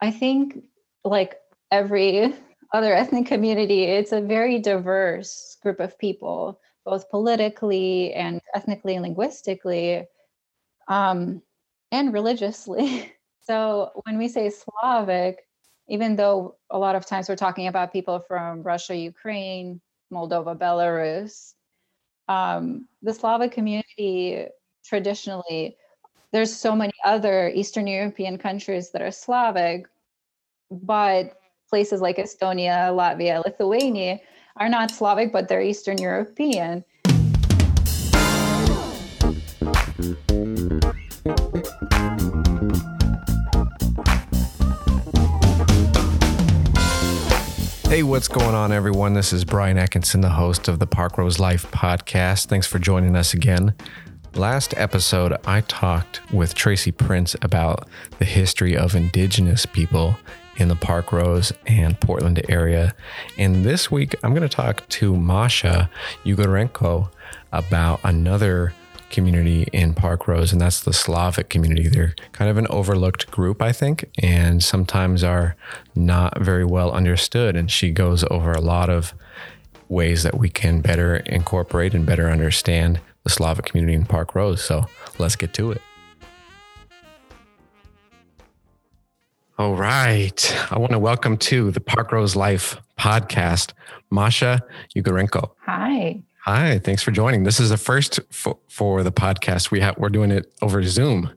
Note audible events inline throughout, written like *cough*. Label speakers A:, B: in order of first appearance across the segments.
A: I think, like every *laughs* other ethnic community, it's a very diverse group of people, both politically and ethnically and linguistically, um, and religiously. *laughs* So when we say Slavic, even though a lot of times we're talking about people from Russia, Ukraine, Moldova, Belarus, um, the Slavic community traditionally, there's so many other Eastern European countries that are Slavic, but places like Estonia, Latvia, Lithuania are not Slavic, but they're Eastern European.
B: Hey, what's going on, everyone? This is Brian Atkinson, the host of the Parkrose Life podcast. Thanks for joining us again. Last episode, I talked with Tracy Prince about the history of indigenous people in the Park Parkrose and Portland area. And this week, I'm going to talk to Masha Ugorenko about another community in Park Parkrose, and that's the Slavic community. They're kind of an overlooked group, I think, and sometimes are not very well understood. And she goes over a lot of ways that we can better incorporate and better understand the Slavic community in Parkrose. So let's get to it. All right. I want to welcome to the Parkrose Life podcast, Masha Ugorenko.
A: Hi.
B: Hi, thanks for joining. This is the first for, for the podcast. We have we're doing it over Zoom.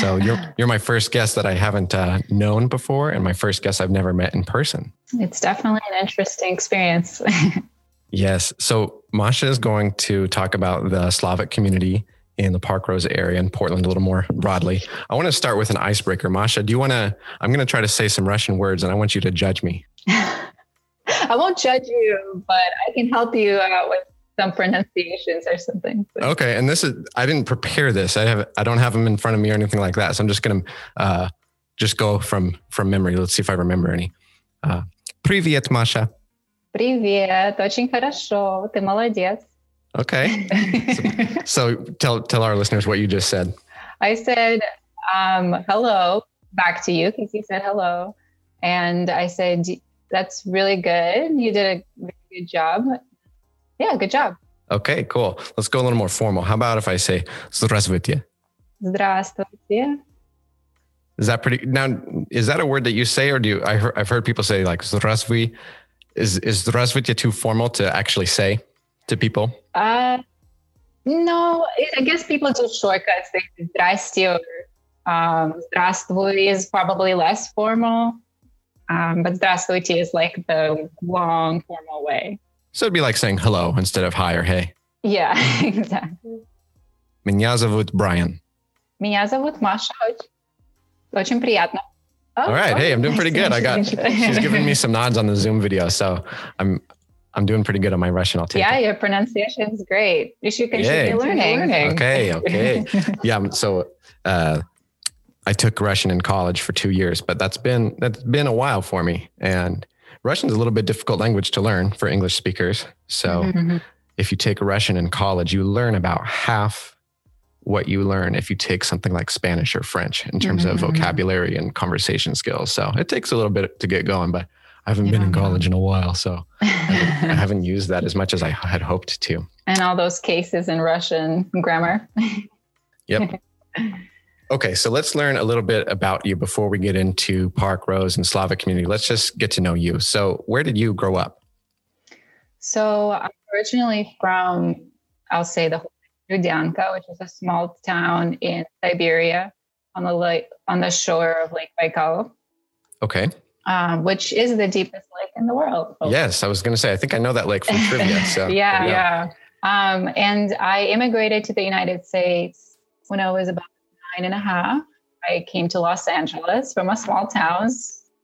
B: So *laughs* you're you're my first guest that I haven't uh, known before, and my first guest I've never met in person.
A: It's definitely an interesting experience. *laughs*
B: yes. So Masha is going to talk about the Slavic community in the Parkrose area in Portland a little more broadly. I want to start with an icebreaker. Masha, do you want to? I'm going to try to say some Russian words and I want you to judge me. *laughs*
A: I won't judge you, but I can help you out with some pronunciations or something.
B: Okay, and this is I didn't prepare this. I have I don't have them in front of me or anything like that. So I'm just gonna uh, just go from from memory. Let's see if I remember any. Uh, Привет, Masha.
A: Привет, очень хорошо. Ты молодец.
B: Okay. so, so, tell tell our listeners what you just said.
A: I said um, hello back to you because you said hello, and I said that's really good. You did a really good job. Yeah, good job.
B: Okay, cool. Let's go a little more formal. How about if I say Здравствуйте?
A: Здравствуйте.
B: Is that pretty now? Is that a word that you say, or do you? I heard, I've heard people say like Здравствуй. Is is Здравствуйте too formal to actually say to people?
A: Uh, no. I guess people do shortcuts. They say Здрасте or um, Здравствуй is probably less formal, um, but Здравствуйте is like the long formal way.
B: So it'd be like saying hello instead of hi or hey.
A: Yeah, *laughs* exactly.
B: Меня зовут Brian.
A: Меня зовут Маша. Очень приятно.
B: Oh, All right. Hey, I'm doing pretty good. I got *laughs* she's giving me some nods on the Zoom video, so I'm I'm doing pretty good on my Russian. I'll take
A: yeah,
B: it.
A: your pronunciation is great. You should continue learning. learning.
B: Okay, okay. *laughs* yeah. So uh, I took Russian in college for two years, but that's been that's been a while for me, and Russian is a little bit difficult language to learn for English speakers. So mm-hmm. if you take Russian in college, you learn about half what you learn if you take something like Spanish or French in terms mm-hmm. of mm-hmm. vocabulary and conversation skills. So it takes a little bit to get going, but I haven't yeah, been in college in a while, so I, *laughs* haven't, I haven't used that as much as I had hoped to.
A: And all those cases in Russian grammar.
B: yep. *laughs* Okay, so let's learn a little bit about you before we get into Parkrose and Slavic community. Let's just get to know you. So, where did you grow up?
A: So, I'm originally from, I'll say, the Rudianka, which is a small town in Siberia on the lake, on the shore of Lake Baikal.
B: Okay.
A: Um, which is the deepest lake in the world.
B: Yes, I was going to say, I think I know that lake from trivia. *laughs* So,
A: yeah, yeah. Um, and I immigrated to the United States when I was about nine and a half, I came to Los Angeles from a small town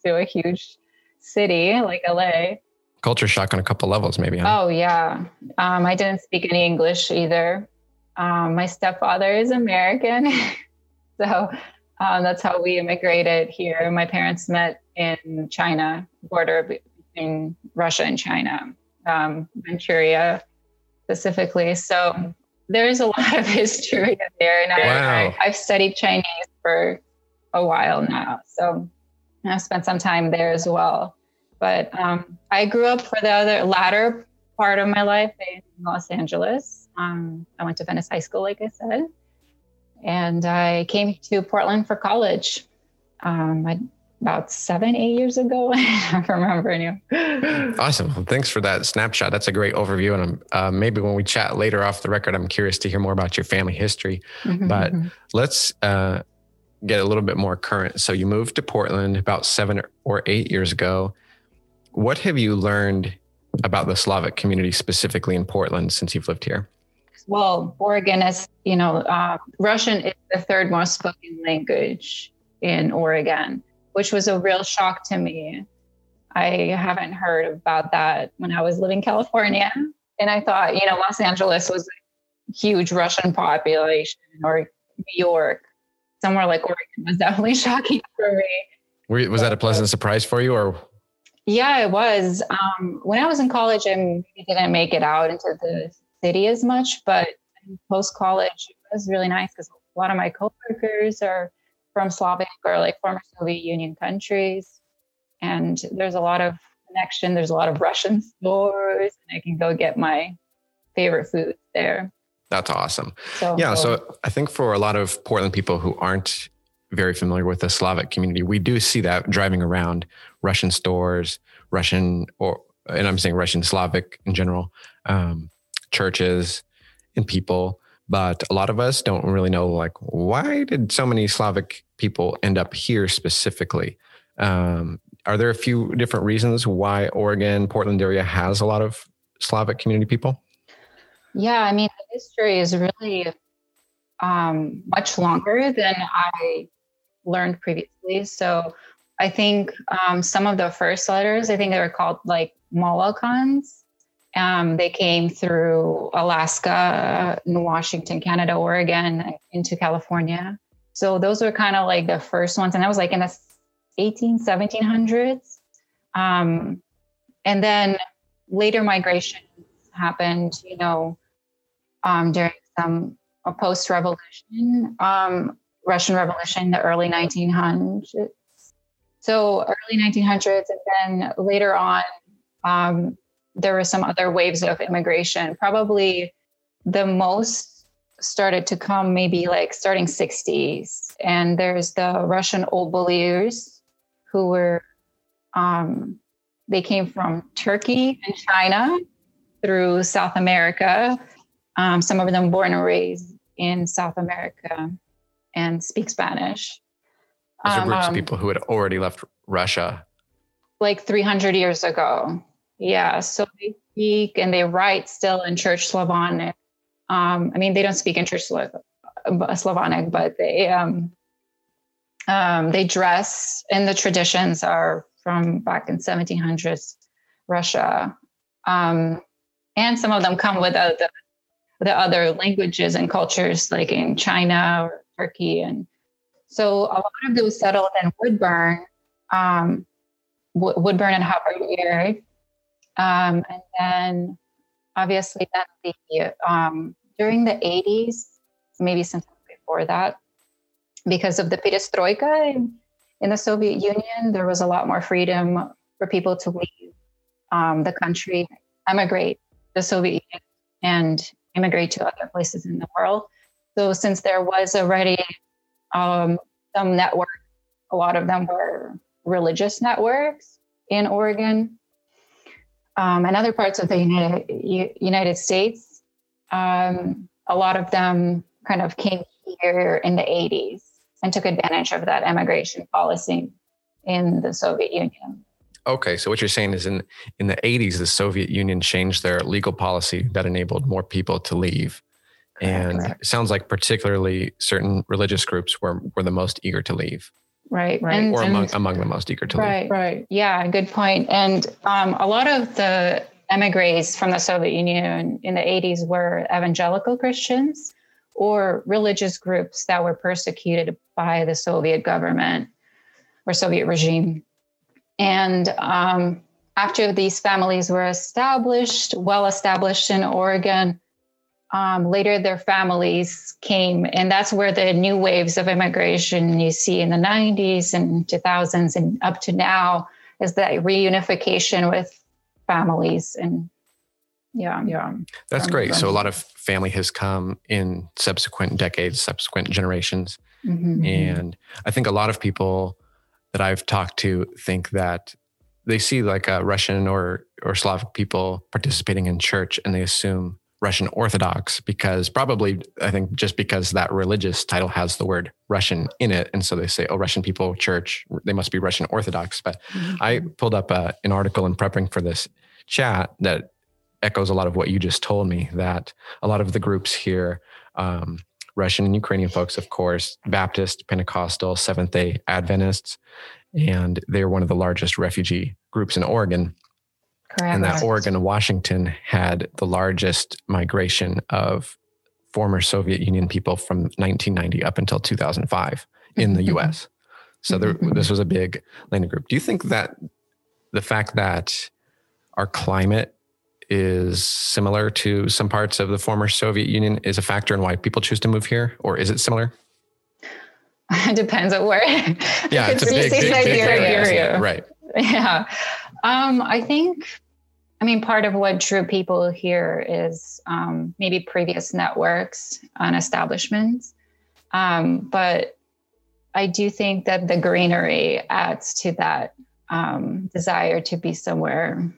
A: to a huge city like LA.
B: Culture shock on a couple levels, maybe.
A: Huh? Oh, yeah. Um, I didn't speak any English either. Um, my stepfather is American. *laughs* so um, that's how we immigrated here. My parents met in China, border between Russia and China, um, Manchuria specifically. So there's a *laughs* lot of history there. And wow. I, have studied Chinese for a while now. So I've spent some time there as well. But um, I grew up for the other latter part of my life in Los Angeles. Um, I went to Venice High School, like I said, and I came to Portland for college. Um, I, about seven, eight years ago. *laughs* I remember anymore. *laughs*
B: Awesome. Well, thanks for that snapshot. That's a great overview. And uh, maybe when we chat later off the record, I'm curious to hear more about your family history. Mm-hmm, but mm-hmm. let's uh, get a little bit more current. So you moved to Portland about seven or eight years ago. What have you learned about the Slavic community specifically in Portland since you've lived here?
A: Well, Oregon is, you know, uh, Russian is the third most spoken language in Oregon, which was a real shock to me. I haven't heard about that when I was living in California. And I thought, you know, Los Angeles was a huge Russian population or New York, somewhere like Oregon was *laughs* definitely shocking for
B: me. Was that a pleasant surprise for you or
A: yeah, it was. Um, when I was in college, I didn't make it out into the city as much, but post college, it was really nice because a lot of my coworkers are from Slavic or like former Soviet Union countries, and there's a lot of connection. There's a lot of Russian stores, and I can go get my favorite food there.
B: That's awesome. So, yeah, so I think for a lot of Portland people who aren't very familiar with the Slavic community, we do see that driving around Russian stores, Russian or and I'm saying Russian Slavic in general, um, churches and people. But a lot of us don't really know like why did so many Slavic people end up here specifically? Um, are there a few different reasons why Oregon, Portland area has a lot of Slavic community people?
A: Yeah, I mean the history is really um, much longer than I learned previously. So I think um, some of the first settlers, I think they were called like Molokans. Um, they came through Alaska, Washington, Canada, Oregon, into California. So those were kind of like the first ones. And that was like in the 18, 1700s. Um, and then later migrations happened, you know, um, during some post revolution. Um, Russian Revolution, the early 1900s. So early 1900s, and then later on, um, there were some other waves of immigration. Probably the most started to come maybe like starting 60s. And there's the Russian old believers who were, um, they came from Turkey and China through South America. Um, some of them born and raised in South America and speak Spanish.
B: Those are groups um, of people who had already left Russia.
A: Like 300 years ago. Yeah. So they speak and they write still in Church Slavonic. Um, I mean, they don't speak in Church Slavonic, but they um, um, they dress and the traditions are from back in 1700s Russia. Um, and some of them come with uh, the, the other languages and cultures, like in China or Turkey. And so a lot of those settled in Woodburn, um, Woodburn and Hubbard area. Um, and then obviously then the, um, during the 80s, maybe sometime before that, because of the perestroika in, in, the Soviet Union, there was a lot more freedom for people to leave um, the country, emigrate the Soviet Union, and immigrate to other places in the world. So since there was already um, some network, a lot of them were religious networks in Oregon um, and other parts of the United, United States. Um, a lot of them kind of came here in the 80s and took advantage of that immigration policy in the Soviet Union.
B: Okay, so what you're saying is in in the 80s, the Soviet Union changed their legal policy that enabled more people to leave and it sounds like particularly certain religious groups were, were the most eager to leave.
A: Right,
B: right. And, or among, and, among the most eager to
A: right,
B: leave.
A: Right, right. Yeah, good point. And um, a lot of the emigres from the Soviet Union in the 80s were evangelical Christians or religious groups that were persecuted by the Soviet government or Soviet regime. And um, after these families were established, well established in Oregon, um, later their families came and that's where the new waves of immigration you see in the 90s and 2000s and up to now is that reunification with families and yeah yeah
B: that's from, great so a lot of family has come in subsequent decades subsequent generations mm-hmm. mm-hmm. and i think a lot of people that i've talked to think that they see like a russian or or slavic people participating in church and they assume Russian Orthodox because probably I think just because that religious title has the word Russian in it, and so they say, "Oh, Russian people, church, they must be Russian Orthodox." But mm-hmm. I pulled up uh, an article in prepping for this chat that echoes a lot of what you just told me. That a lot of the groups here, um, Russian and Ukrainian folks, of course, Baptist, Pentecostal, Seventh Day Adventists, and they're one of the largest refugee groups in Oregon. Correct. And that Oregon and Washington had the largest migration of former Soviet Union people from 1990 up until 2005 in the mm-hmm. US. So there, mm-hmm. this was a big landing group. Do you think that the fact that our climate is similar to some parts of the former Soviet Union is a factor in why people choose to move here, or is it similar?
A: It *laughs* depends on where.
B: Yeah, it's, it's a big, big, big, big area. Right.
A: Yeah. Um, I think, I mean, part of what drew people here is um, maybe previous networks and establishments. Um, but I do think that the greenery adds to that um, desire to be somewhere.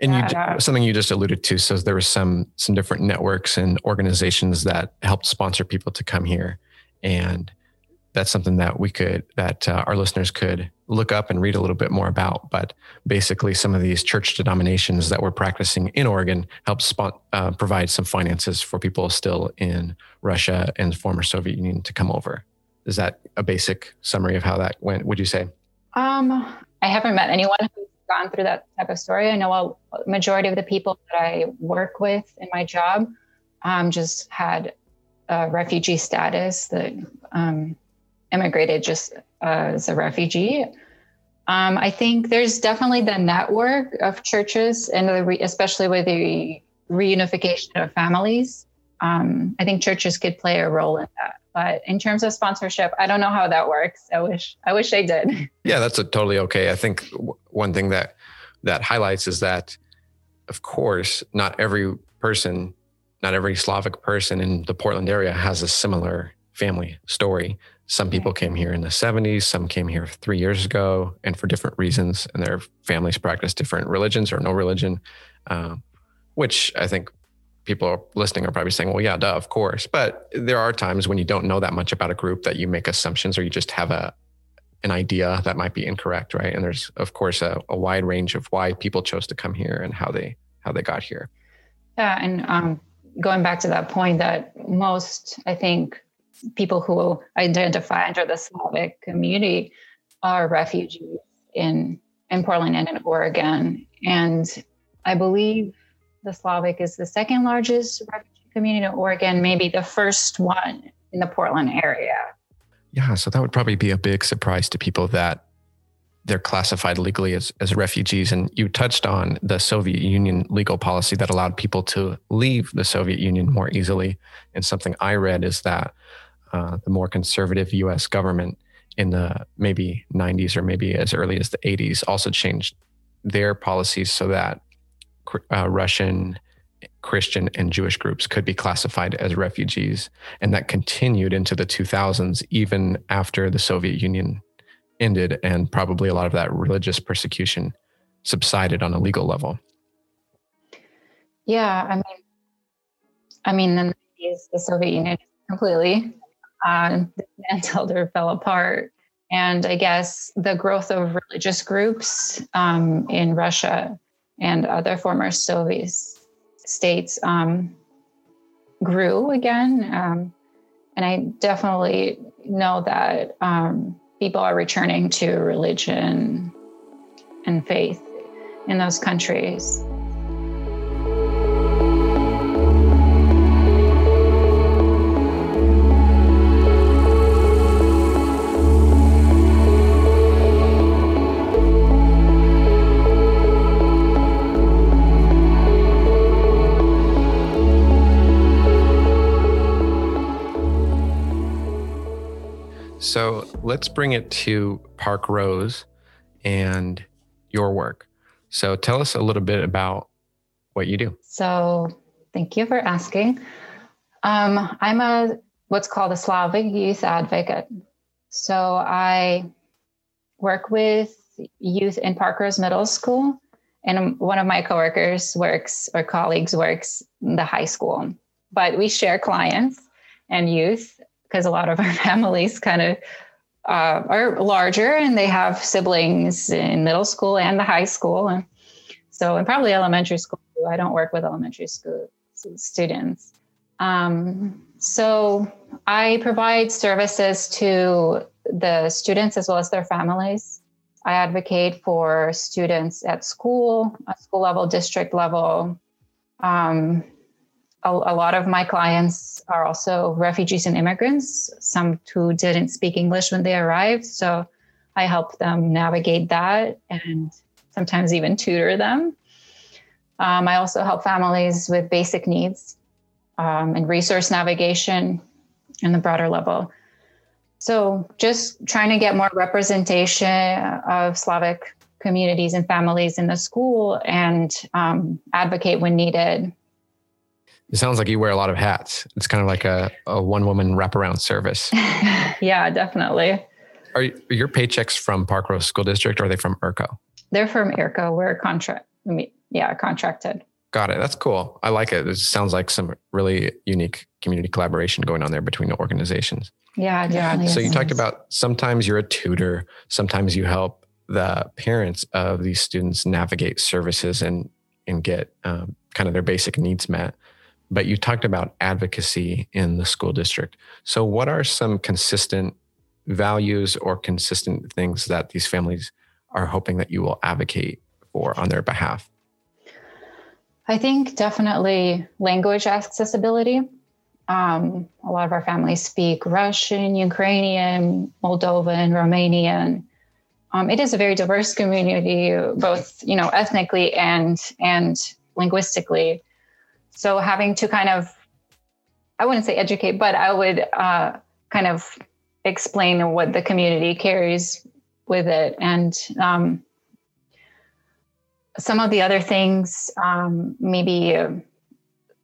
B: And that, you, uh, something you just alluded to says there were some some different networks and organizations that helped sponsor people to come here, and that's something that we could that uh, our listeners could look up and read a little bit more about. But basically some of these church denominations that we're practicing in oregon help spot, uh, provide some finances for people still in russia and former soviet union to come over. Is that a basic summary of how that went would you say?
A: Um, i haven't met anyone who's gone through that type of story. I know a majority of the people that i work with in my job um, just had refugee status that um, immigrated just uh, as a refugee. Um, I think there's definitely the network of churches, and re- especially with the reunification of families. Um, I think churches could play a role in that. But in terms of sponsorship, I don't know how that works. I wish I wish I did. *laughs*
B: Yeah, that's totally okay. I think w- one thing that that highlights is that, of course, not every person, not every Slavic person in the Portland area has a similar family story. Some people came here in the 70s, some came here three years ago, and for different reasons, and their families practice different religions or no religion, um, which I think people are listening are probably saying, well, yeah, duh, of course. But there are times when you don't know that much about a group that you make assumptions or you just have a an idea that might be incorrect, right? And there's of course a, a wide range of why people chose to come here and how they how they got here.
A: Yeah, and um, going back to that point that most, I think, people who identify under the Slavic community are refugees in in Portland and in Oregon. And I believe the Slavic is the second largest refugee community in Oregon, maybe the first one in the Portland area.
B: Yeah, so that would probably be a big surprise to people that they're classified legally as, as refugees. And you touched on the Soviet Union legal policy that allowed people to leave the Soviet Union more easily. And something I read is that uh, the more conservative U.S. government in the maybe 90s or maybe as early as the 80s also changed their policies so that uh, Russian, Christian, and Jewish groups could be classified as refugees. And that continued into the 2000s, even after the Soviet Union ended, and probably a lot of that religious persecution subsided on a legal level.
A: Yeah, I mean, I mean, the Soviet Union completely uh, dismantled or *laughs* fell apart. And I guess the growth of religious groups um, in Russia and other former Soviet states um, grew again. Um, and I definitely know that um, people are returning to religion and faith in those countries.
B: So let's bring it to Parkrose and your work. So tell us a little bit about what you do.
A: So thank you for asking. Um, I'm a what's called a Slavic youth advocate. So I work with youth in Parkrose Middle School, and one of my coworkers works or colleagues works in the high school. But we share clients and youth because a lot of *laughs* our families kind of uh, are larger and they have siblings in middle school and the high school, and so and probably elementary school. I don't work with elementary school students. Um, so I provide services to the students as well as their families. I advocate for students at school, at school level, district level. Um, a, a, lot of my clients are also refugees and immigrants, some who didn't speak English when they arrived. So I help them navigate that and sometimes even tutor them. Um, I also help families with basic needs um, and resource navigation and the broader level. So, just trying to get more representation of Slavic communities and families in the school and um, advocate when needed.
B: It sounds like you wear a lot of hats. It's kind of like a, a one woman wraparound service. *laughs*
A: yeah, definitely.
B: Are, your paychecks from Parkrose School District or are they from IRCO?
A: They're from IRCO. We're contract, I mean, yeah, contracted.
B: Got it. That's cool. I like it. It sounds like some really unique community collaboration going on there between the organizations.
A: Yeah, yeah.
B: So you talked about sometimes you're a tutor, sometimes you help the parents of these students navigate services and and get um, kind of their basic needs met. But you talked about advocacy in the school district. So what are some consistent values or consistent things that these families are hoping that you will advocate for on their behalf?
A: I think definitely language accessibility. Um, a lot of our families speak Russian, Ukrainian, Moldovan, Romanian. Um, it is a very diverse community, both you know ethnically and and linguistically. So having to kind of, I wouldn't say educate, but I would uh, kind of explain what the community carries with it, and um, some of the other things, um, maybe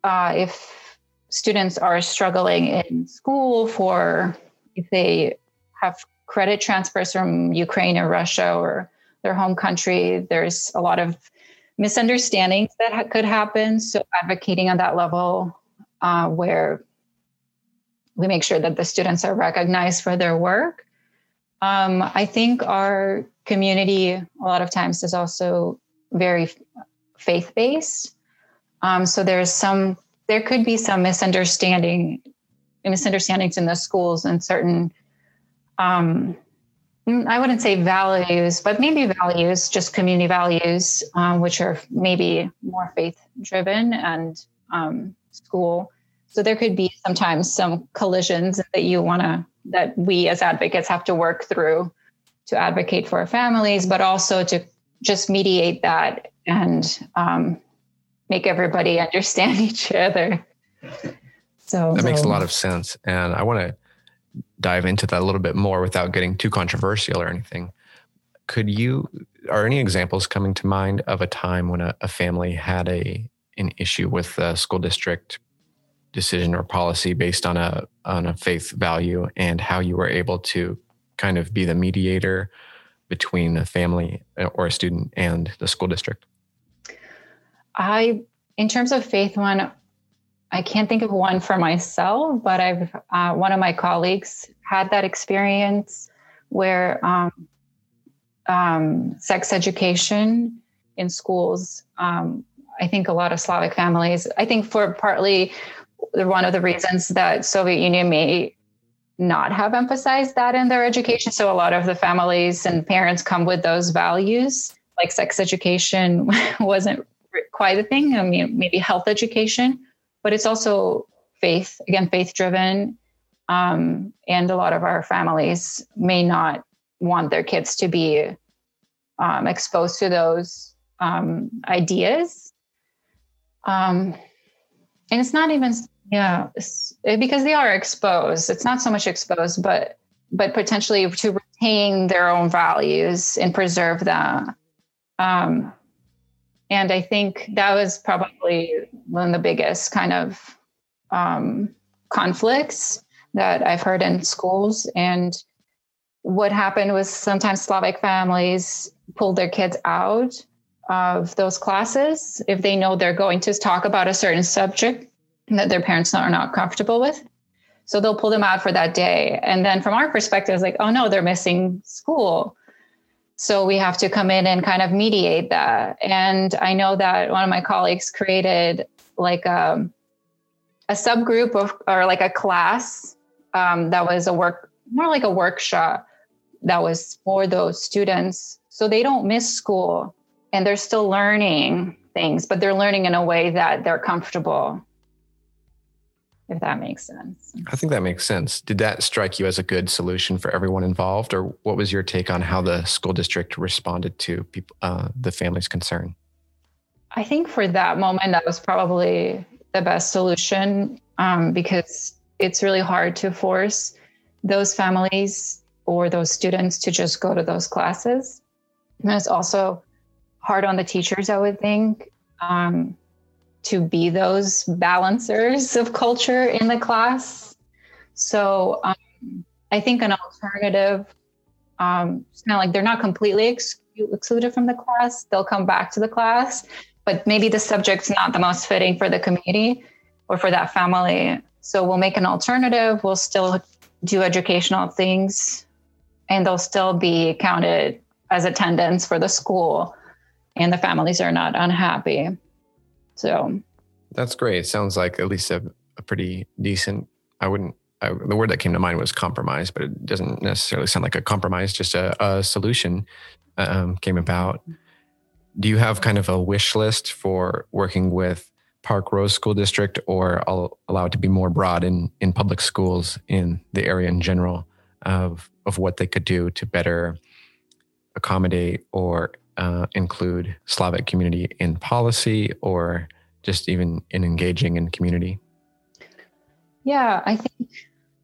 A: uh, if students are struggling in school for if they have credit transfers from Ukraine or Russia or their home country, there's a lot of misunderstandings that ha- could happen. So advocating on that level uh, where we make sure that the students are recognized for their work. Um, I think our community a lot of times is also very faith based. Um, so there's some, there could be some misunderstanding, misunderstandings in the schools and certain, um, I wouldn't say values, but maybe values, just community values, um, which are maybe more faith driven and um, school. So there could be sometimes some collisions that you want to, that we as advocates have to work through to advocate for our families, but also to just mediate that and um, make everybody *laughs* understand each other. So
B: that makes a lot of sense. And I want to dive into that a little bit more without getting too controversial or anything. Could you, are any examples coming to mind of a time when a, a family had a an issue with a school district decision or policy based on a on a faith value and how you were able to kind of be the mediator between a family uh, or a student and the school district?
A: I, in terms of faith one, I can't think of one for myself, but I've uh, one of my colleagues had that experience where um, um, sex education in schools. Um, I think a lot of Slavic families. I think for partly one of the reasons that Soviet Union may not have emphasized that in their education. So a lot of the families and parents come with those values, like sex education *laughs* wasn't quite a thing. I mean, maybe health education, but it's also faith, again, faith driven. Um, and a lot of our families may not want their kids to be um, exposed to those um, ideas. Um, and it's not even yeah, because they are exposed. It's not so much exposed, but but potentially to retain their own values and preserve them. Um, and I think that was probably one of the biggest kind of um, conflicts that I've heard in schools. And what happened was sometimes Slavic families pulled their kids out of those classes if they know they're going to talk about a certain subject that their parents are not comfortable with. So they'll pull them out for that day. And then from our perspective, it's like, oh no, they're missing school. So we have to come in and kind of mediate that. And I know that one of my colleagues created like a, um, a subgroup of, or like a class um, that was a work, more like a workshop that was for those students. So they don't miss school and they're still learning things, but they're learning in a way that they're comfortable. If that makes sense.
B: I think that makes sense. Did that strike you as a good solution for everyone involved, or what was your take on how the school district responded to people, uh, the family's concern?
A: I think for that moment, that was probably the best solution um, because it's really hard to force those families or those students to just go to those classes. And it's also hard on the teachers, I would think, um, to be those balancers of culture in the class. So um, I think an alternative, um, it's kind of like they're not completely ex- excluded from the class. They'll come back to the class, but maybe the subject's not the most fitting for the community or for that family. So we'll make an alternative. We'll still do educational things and they'll still be counted as attendance for the school and the families are not unhappy. So
B: that's great. It sounds like at least a, a pretty decent, I wouldn't, I, the word that came to mind was compromise, but it doesn't necessarily sound like a compromise, just a, a solution um, came about. Do you have kind of a wish list for working with Parkrose School District or I'll allow it to be more broad in, in public schools in the area in general of, of what they could do to better accommodate or uh, include Slavic community in policy or just even in engaging in community?
A: Yeah, I think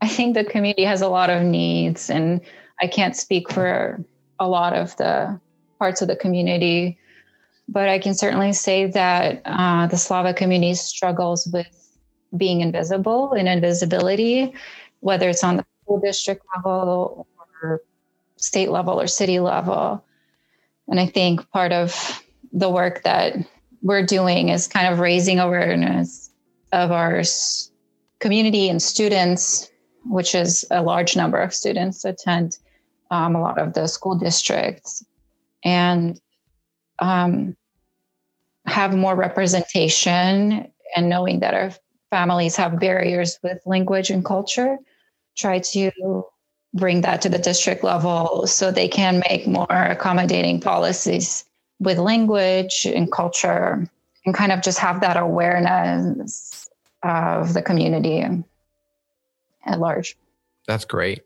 A: I think the community has a lot of needs, and I can't speak for a lot of the parts of the community, but I can certainly say that uh, the Slavic community struggles with being invisible and invisibility, whether it's on the school district level or state level or city level. And I think part of the work that we're doing is kind of raising awareness of our community and students, which is a large number of students attend um, a lot of the school districts, and um, have more representation and knowing that our families have barriers with language and culture, try to bring that to the district level so they can make more accommodating policies with language and culture and kind of just have that awareness of the community at large.
B: That's great.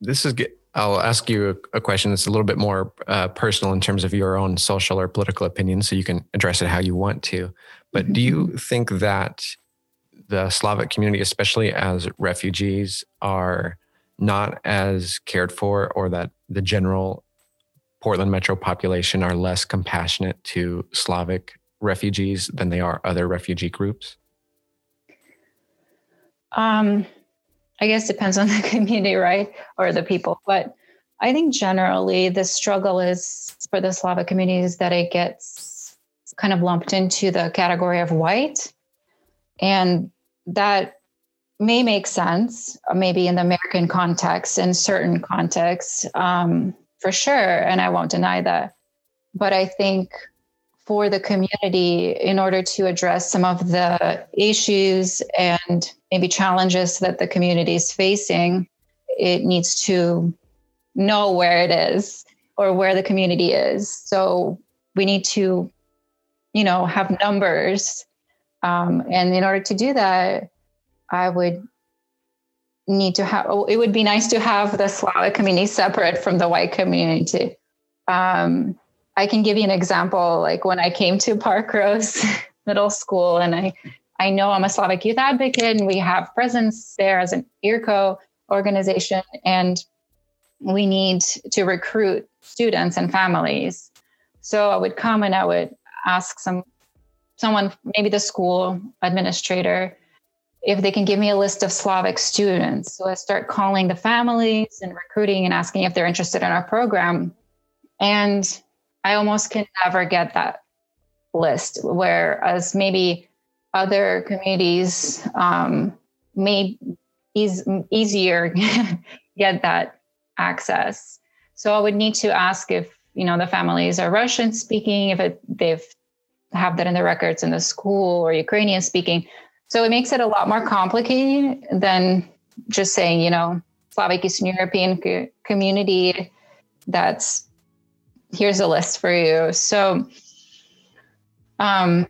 B: This is good. I'll ask you a, question that's a little bit more uh, personal in terms of your own social or political opinion, so you can address it how you want to. But mm-hmm. do you think that the Slavic community, especially as refugees, are not as cared for or that the general Portland metro population are less compassionate to Slavic refugees than they are other refugee groups?
A: Um, I guess depends on *laughs* the community, right? Or the people. But I think generally the struggle is for the Slavic communities that it gets kind of lumped into the category of white. And that may make sense, uh, maybe in the American context, in certain contexts, um, for sure. And I won't deny that. But I think for the community, in order to address some of the issues and maybe challenges that the community is facing, it needs to know where it is or where the community is. So we need to, you know, have numbers. Um, and in order to do that, I would need to have, it would be nice to have the Slavic community separate from the white community. Um, I can give you an example. Like when I came to Parkrose *laughs* Middle School, and I, I know I'm a Slavic youth advocate, and we have presence there as an IRCO. organization and we need to recruit students and families. So I would come and I would ask some someone, maybe the school administrator, if they can give me a list of Slavic students. So I start calling the families and recruiting and asking if they're interested in our program. And I almost can never get that list, whereas maybe other communities um, may ease, easier *laughs* get that access. So I would need to ask if you know the families are Russian speaking, if it, they've have that in the records in the school or Ukrainian speaking. So it makes it a lot more complicated than just saying, you know, Slavic Eastern European co- community. That's here's a list for you. So, um,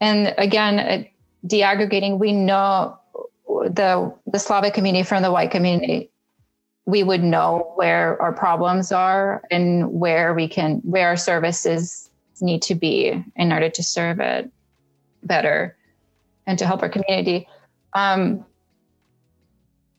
A: and again, uh, deaggregating, we know the the Slavic community from the white community. We would know where our problems are and where we can where our services need to be in order to serve it better and to help our community. Um,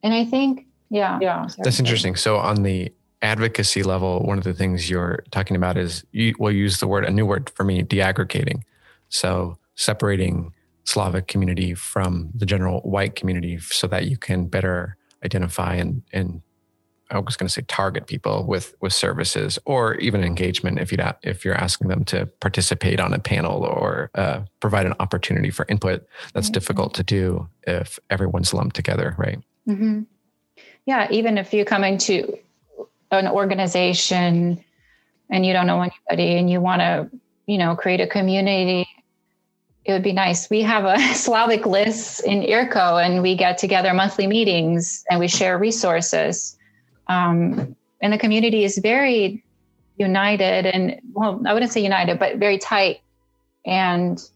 A: and I think, yeah,
B: yeah. That's interesting. So on the advocacy level, one of the things you're talking about is you will use the word, a new word for me, deaggregating. So separating Slavic community from the general white community so that you can better identify and, and I was going to say target people with with services or even engagement if you if you're asking them to participate on a panel or uh, provide an opportunity for input. That's mm-hmm. difficult to do if everyone's lumped together, right?
A: Mm-hmm. Yeah, even if you're coming to an organization and you don't know anybody and you want to, you know, create a community it would be nice. We have a *laughs* Slavic list in IRCO and we get together monthly meetings and we share resources um, and the community is very united and well i wouldn't say united but very tight and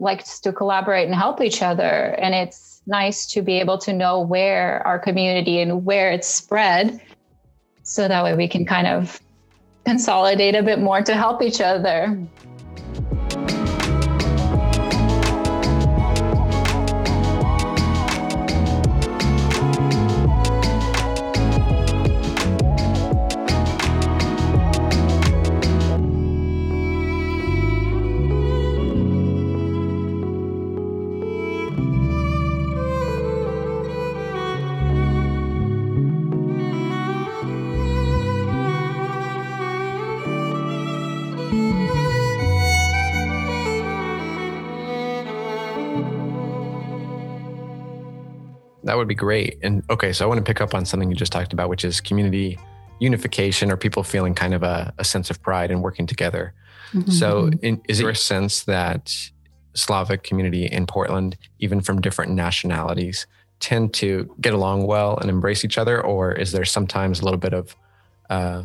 A: likes to collaborate and help each other. And it's nice to be able to know where our community and where it's spread so that way we can kind of consolidate a bit more to help each other
B: That would be great. And okay, so I want to pick up on something you just talked about, which is community unification or people feeling kind of a, a sense of pride and working together. Mm-hmm. So, in, is there a sense that Slavic community in Portland, even from different nationalities, tend to get along well and embrace each other, or is there sometimes a little bit of uh,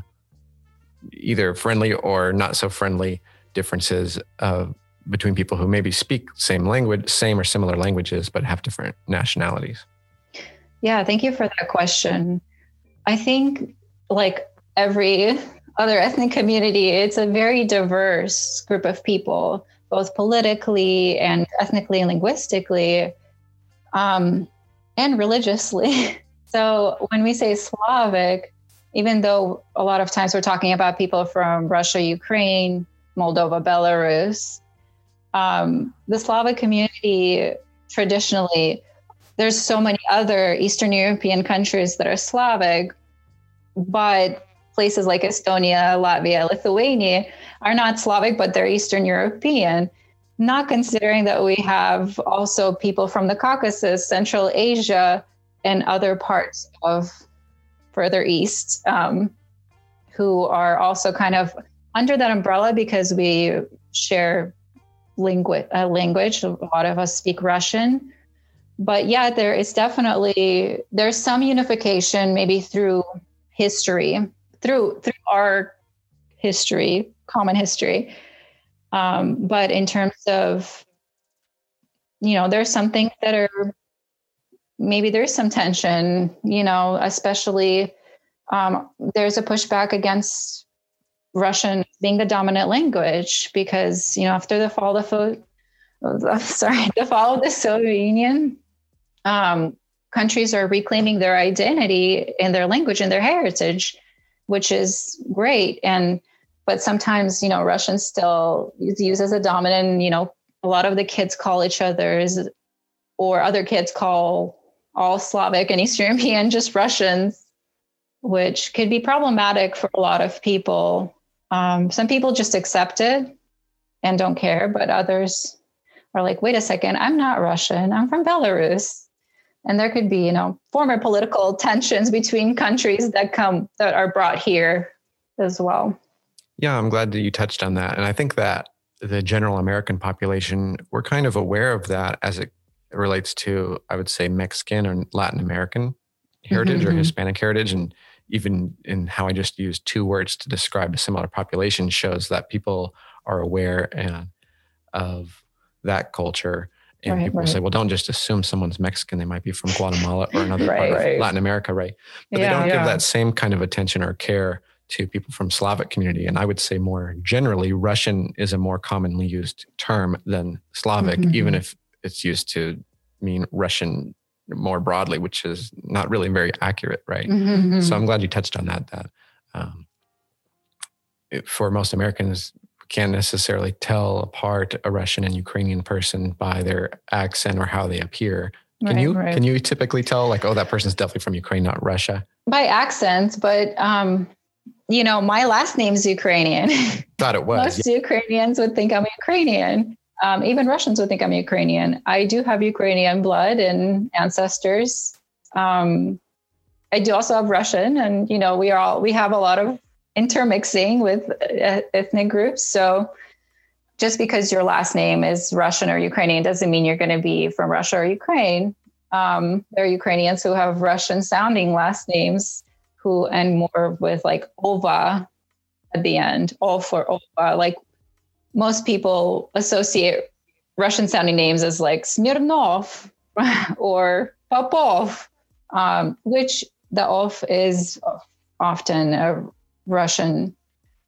B: either friendly or not so friendly differences uh, between people who maybe speak same language, same or similar languages, but have different nationalities?
A: Yeah, thank you for that question. I think, like every other ethnic community, it's a very diverse group of people, both politically and ethnically and linguistically, um, and religiously. *laughs* so when we say Slavic, even though a lot of times we're talking about people from Russia, Ukraine, Moldova, Belarus, um, the Slavic community traditionally there's so many other Eastern European countries that are Slavic, but places like Estonia, Latvia, Lithuania are not Slavic, but they're Eastern European. Not considering that we have also people from the Caucasus, Central Asia, and other parts of further east um, who are also kind of under that umbrella because we share. Uh, language. A lot of us speak Russian but yeah, there is definitely there's some unification maybe through history, through through our history, common history. Um, but in terms of, you know, there's some things that are maybe there's some tension, you know, especially um, there's a pushback against Russian being the dominant language because, you know, after the fall of the, *laughs* sorry, the fall of the Soviet Union, um, countries are reclaiming their identity and their language and their heritage, which is great. And but sometimes, you know, Russian still is used as a dominant, you know, a lot of the kids call each other's or other kids call all Slavic and Eastern European *laughs* just Russians, which could be problematic for a lot of people. Um, some people just accept it and don't care, but others are like, wait a second, I'm not Russian, I'm from Belarus and there could be you know former political tensions between countries that come that are brought here as well.
B: Yeah i'm glad that you touched on that. And i think that the general american population we're kind of aware of that as it relates to i would say mexican or latin american heritage mm-hmm. or hispanic heritage. And even in how i just used two words to describe a similar population shows that people are aware and of that culture and right, people right. say, well, don't just assume someone's Mexican. They might be from Guatemala or *laughs* another right, part of Latin America, right? But yeah, they don't yeah. give that same kind of attention or care to people from Slavic community. And I would say more generally, Russian is a more commonly used term than Slavic, mm-hmm. even if it's used to mean Russian more broadly, which is not really very accurate, right? Mm-hmm. So I'm glad you touched on that. That um, for most Americans, can't necessarily tell apart a Russian and Ukrainian person by their accent or how they appear. Can right, you right. can you typically tell like oh that person's definitely from Ukraine, not Russia?
A: By accent, but um, you know my last name's Ukrainian. *laughs*
B: Thought it was.
A: Most yeah. Ukrainians would think I'm Ukrainian. Um, even Russians would think I'm Ukrainian. I do have Ukrainian blood and ancestors. Um, I do also have Russian, and you know we are all we have a lot of intermixing with uh, ethnic groups. So just because your last name is Russian or Ukrainian doesn't mean you're going to be from Russia or Ukraine. Um, there are Ukrainians who have Russian sounding last names who end more with like Ova at the end, all for Ova. Like most people associate Russian sounding names as like Smirnov *laughs* or Popov, um, which the Ov is often a Russian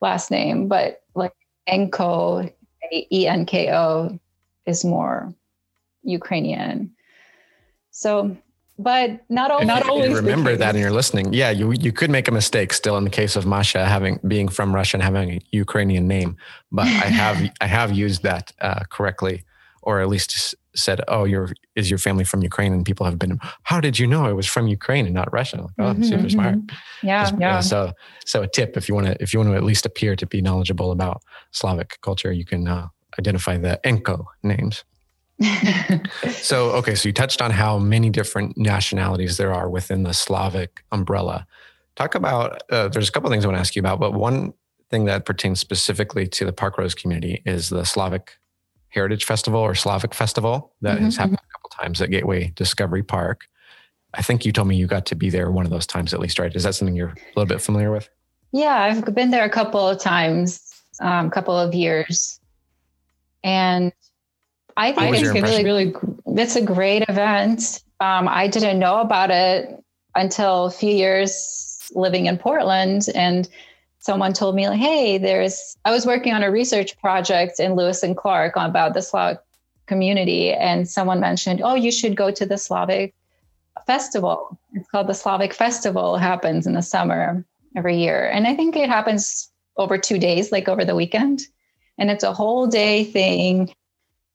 A: last name, but like Enko, E N K O, is more Ukrainian. So, but not, al- not always.
B: remember that and you're listening. Yeah, you you could make a mistake still in the case of Masha having being from Russia and having a Ukrainian name, but I have *laughs* I have used that uh, correctly, or at least said, "Oh, you're is your family from Ukraine?" And people have been, "How did you know I was from Ukraine and not Russia?" Like, oh, mm-hmm, super smart.
A: Mm-hmm. Yeah,
B: Just,
A: yeah.
B: Uh, so, so a tip if you want to if you want to at least appear to be knowledgeable about Slavic culture, you can uh, identify the Enko names. *laughs* so, okay, so you touched on how many different nationalities there are within the Slavic umbrella. Talk about. Uh, there's a couple things I want to ask you about, but one thing that pertains specifically to the Parkrose community is the Slavic Heritage Festival or Slavic Festival that mm-hmm. has happened mm-hmm. a couple times at Gateway Discovery Park. I think you told me you got to be there one of those times at least, right? Is that something you're a little bit familiar with?
A: Yeah, I've been there a couple of times, a um, couple of years, and I think it's really, really, it's a great event. Um, I didn't know about it until a few years living in Portland, and someone told me like, hey, there's I was working on a research project in Lewis and Clark about the Slavic community, and someone mentioned, oh, you should go to the Slavic festival. It's called the Slavic Festival. It happens in the summer every year, and I think it happens over two days, like over the weekend, and it's a whole day thing.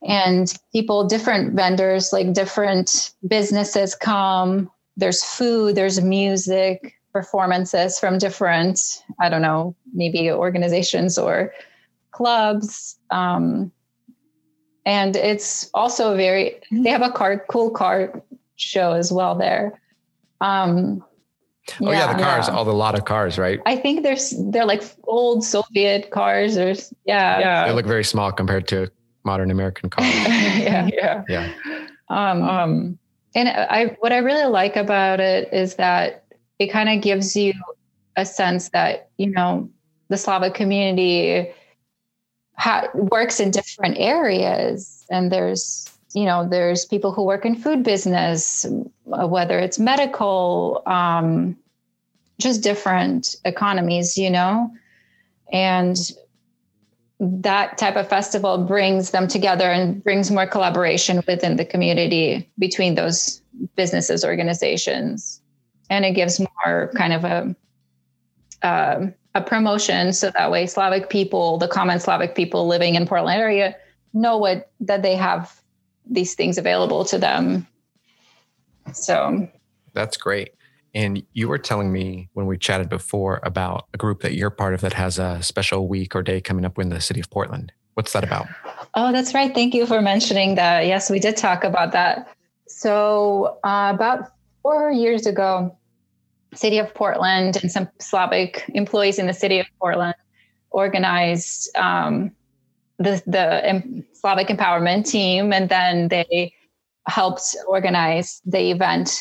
A: And people, different vendors, like different businesses come. There's food, there's music, performances from different, I don't know, maybe organizations or clubs. Um, and it's also very, they have a car, cool car show as well there. Um,
B: oh yeah, yeah the cars, yeah. all the lot of cars, right?
A: I think there's they're like old Soviet cars, or yeah,
B: yeah. They look very small compared to modern American cars. *laughs*
A: yeah, *laughs* yeah,
B: yeah.
A: Um, um, and I, what I really like about it is that it kind of gives you a sense that you know the Slavic community ha- works in different areas, and there's you know there's people who work in food business, whether it's medical, um, just different economies, you know, and that type of festival brings them together and brings more collaboration within the community between those businesses organizations and it gives more kind of a uh, a promotion so that way slavic people the common slavic people living in portland area know what that they have these things available to them so
B: that's great and you were telling me when we chatted before about a group that you're part of that has a special week or day coming up in the city of Portland. What's that about?
A: Oh, that's right. Thank you for mentioning that. Yes, we did talk about that. So, uh, about four years ago, city of Portland and some Slavic employees in the city of Portland organized um, the the Slavic empowerment team, and then they helped organize the event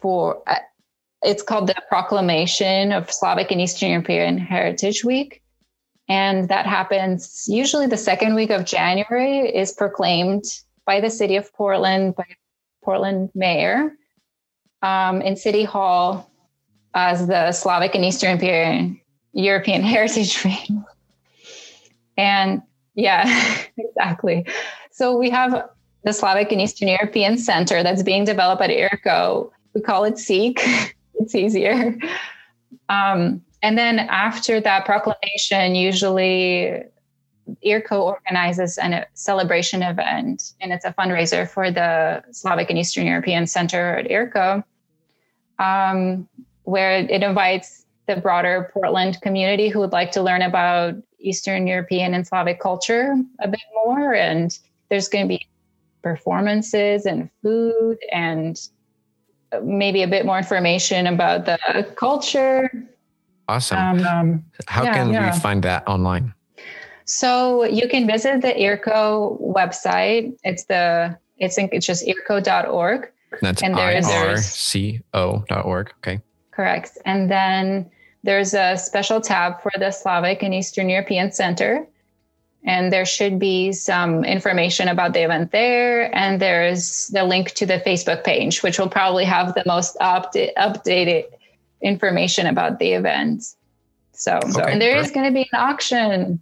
A: for uh, it's called the Proclamation of Slavic and Eastern European Heritage Week. And that happens usually the second week of January, is proclaimed by the city of Portland, by Portland mayor um, in City Hall as the Slavic and Eastern European, European *laughs* Heritage Week. And yeah, *laughs* exactly. So we have the Slavic and Eastern European Center that's being developed at IRCO. We call it SEEC *laughs* it's easier. Um, and then after that proclamation, usually IRCO organizes a celebration event, and it's a fundraiser for the Slavic and Eastern European Center at IRCO, um, where it invites the broader Portland community who would like to learn about Eastern European and Slavic culture a bit more. And there's going to be performances and food and maybe a bit more information about the culture.
B: Awesome. Um, um, How yeah, can yeah. we find that online?
A: So you can visit the IRCO website. It's the it's it's just irco.org.
B: That's and there, I-R-C-O.org. Okay.
A: Correct. And then there's a special tab for the Slavic and Eastern European Center. And there should be some information about the event there. And there's the link to the facebook page which will probably have the most up- updated information about the event. So, okay, and there is going to be an auction.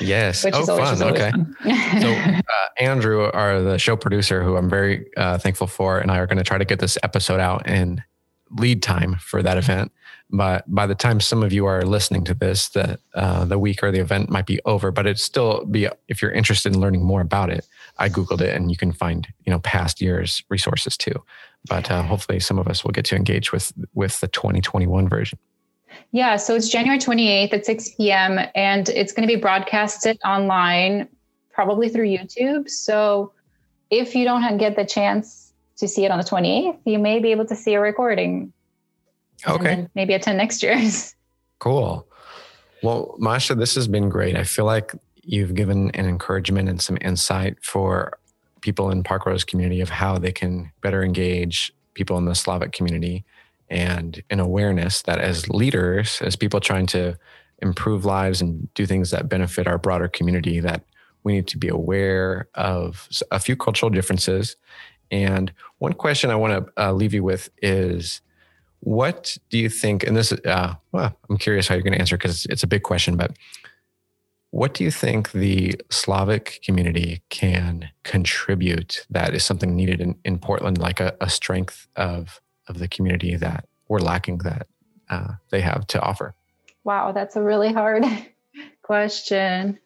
B: Yes. *laughs* Which oh fun. okay. fun. so *laughs* uh, andrew are the show producer who i'm very uh, thankful for and i are going to try to get this episode out in lead time for that event but by the time some of you are listening to this, the uh, the week or the event might be over. But it still be if you're interested in learning more about it. I googled it, and you can find you know past years resources too. But uh, hopefully, some of us will get to engage with with the 2021 version.
A: Yeah, so it's January 28th at 6 p.m. and it's going to be broadcasted online, probably through YouTube. So if you don't get the chance to see it on the 28th, you may be able to see a recording
B: Okay.
A: maybe attend next year's. *laughs*
B: cool. Well, Masha, this has been great. I feel like you've given an encouragement and some insight for people in Park Parkrose community of how they can better engage people in the Slavic community and an awareness that as leaders, as people trying to improve lives and do things that benefit our broader community, that we need to be aware of a few cultural differences. And one question I want to uh, leave you with is what do you think? And this, uh, well, I'm curious how you're going to answer because it's a big question, but what do you think the Slavic community can contribute that is something needed in, in Portland, like a, a strength of, of the community that we're lacking that uh, they have to offer?
A: Wow, that's a really hard *laughs* question.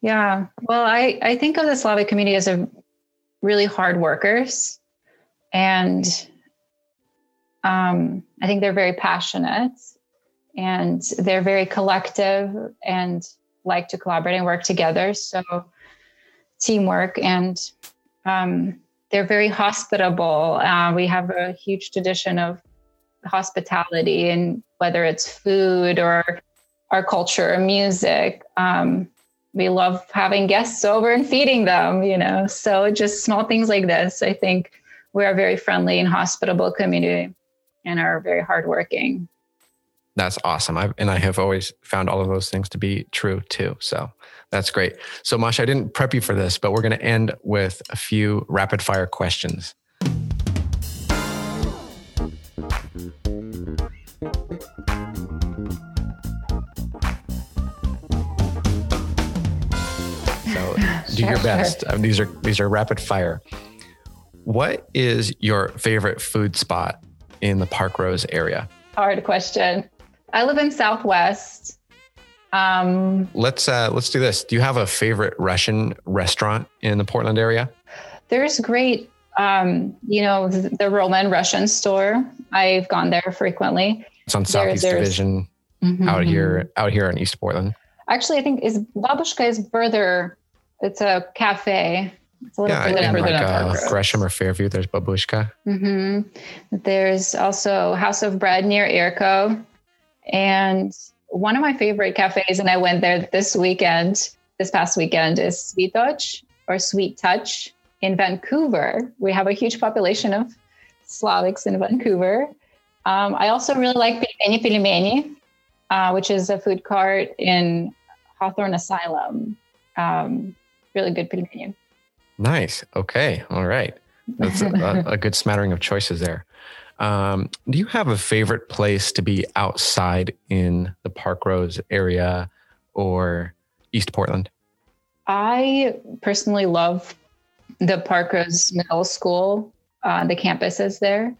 A: Yeah. Well, I, I think of the Slavic community as a really hard workers and um, I think they're very passionate and they're very collective and like to collaborate and work together. So teamwork and um, they're very hospitable. Uh, we have a huge tradition of hospitality and whether it's food or our culture or music. Um, we love having guests over and feeding them, you know. So just small things like this. I think we're a very friendly and hospitable community and are very hardworking.
B: That's awesome. I've, and I have always found all of those things to be true too. So that's great. So, Masha, I didn't prep you for this, but we're going to end with a few rapid fire questions. Your best. Mean, these are these are rapid fire. What is your favorite food spot in the Parkrose area?
A: Hard question. I live in Southwest. Um,
B: let's uh, let's do this. Do you have a favorite Russian restaurant in the Portland area?
A: There's great, um, you know, the, the Roman Russian store. I've gone there frequently.
B: It's on Southeast there, Division mm-hmm, out here out here in East Portland.
A: Actually, I think is Babushka is further. It's a cafe. It's
B: a little yeah, further, further like, uh, Gresham or Fairview. There's Babushka.
A: Mm-hmm. There's also House of Bread near IRCO, and one of my favorite cafes, and I went there this weekend. This past weekend is Sweet Touch or Sweet Touch in Vancouver. We have a huge population of Slavics in Vancouver. Um, I also really like Pilmeni Pilmeni, uh, which is a food cart in Hawthorne Asylum. Um, really good pilmeni.
B: Nice. Okay. All right. That's a, *laughs* a good smattering of choices there. Um, do you have a favorite place to be outside in the Parkrose area or East Portland?
A: I personally love the Parkrose Middle School, uh, the campuses there.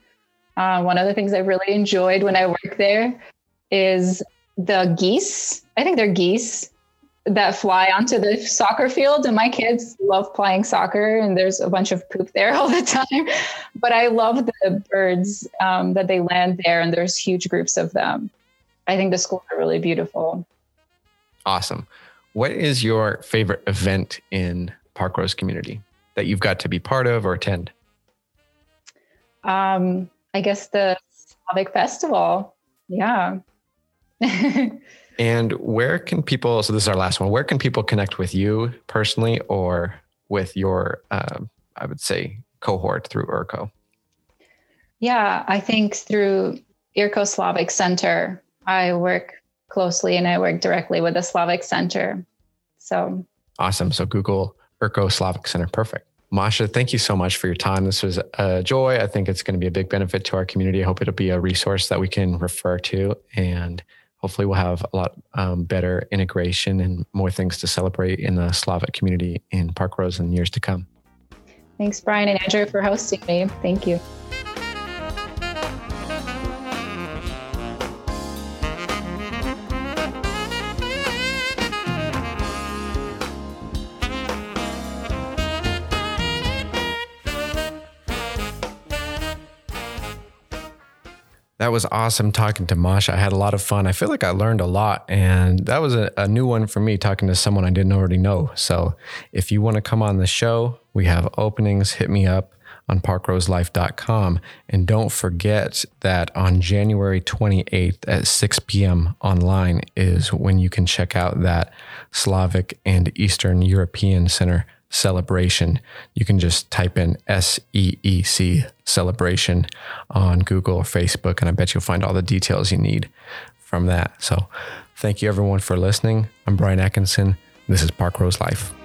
A: Uh, one of the things I really enjoyed when I worked there is the geese. I think they're geese that fly onto the soccer field. And my kids love playing soccer and there's a bunch of poop there *laughs* all the time. But i love the birds um, that they land there and there's huge groups of them. I think the schools are really beautiful.
B: Awesome. What is your favorite event in Parkrose community that you've got to be part of or attend?
A: Um, i guess the slavic festival. Yeah *laughs*
B: And where can people, so this is our last one, where can people connect with you personally or with your, uh, I would say, cohort through IRCO?
A: Yeah, I think through IRCO Slavic Center, I work closely and I work directly with the Slavic Center. So
B: awesome. So Google IRCO Slavic Center. Perfect. Masha, thank you so much for your time. This was a joy. I think it's going to be a big benefit to our community. I hope it'll be a resource that we can refer to. And hopefully we'll have a lot um, better integration and more things to celebrate in the Slavic community in Parkrose in years to come.
A: Thanks, Brian and Andrew, for hosting me. Thank you.
B: That was awesome talking to Masha. I had a lot of fun. I feel like I learned a lot, and that was a, a new one for me talking to someone I didn't already know. So, if you want to come on the show, we have openings. Hit me up on parkroselife.com. And don't forget that on January 28th at 6 p.m. online is when you can check out that Slavic and Eastern European Center celebration. You can just type in SEEC celebration on Google or Facebook, and I bet you'll find all the details you need from that. So, thank you everyone for listening. I'm Brian Atkinson. This is Parkrose Life.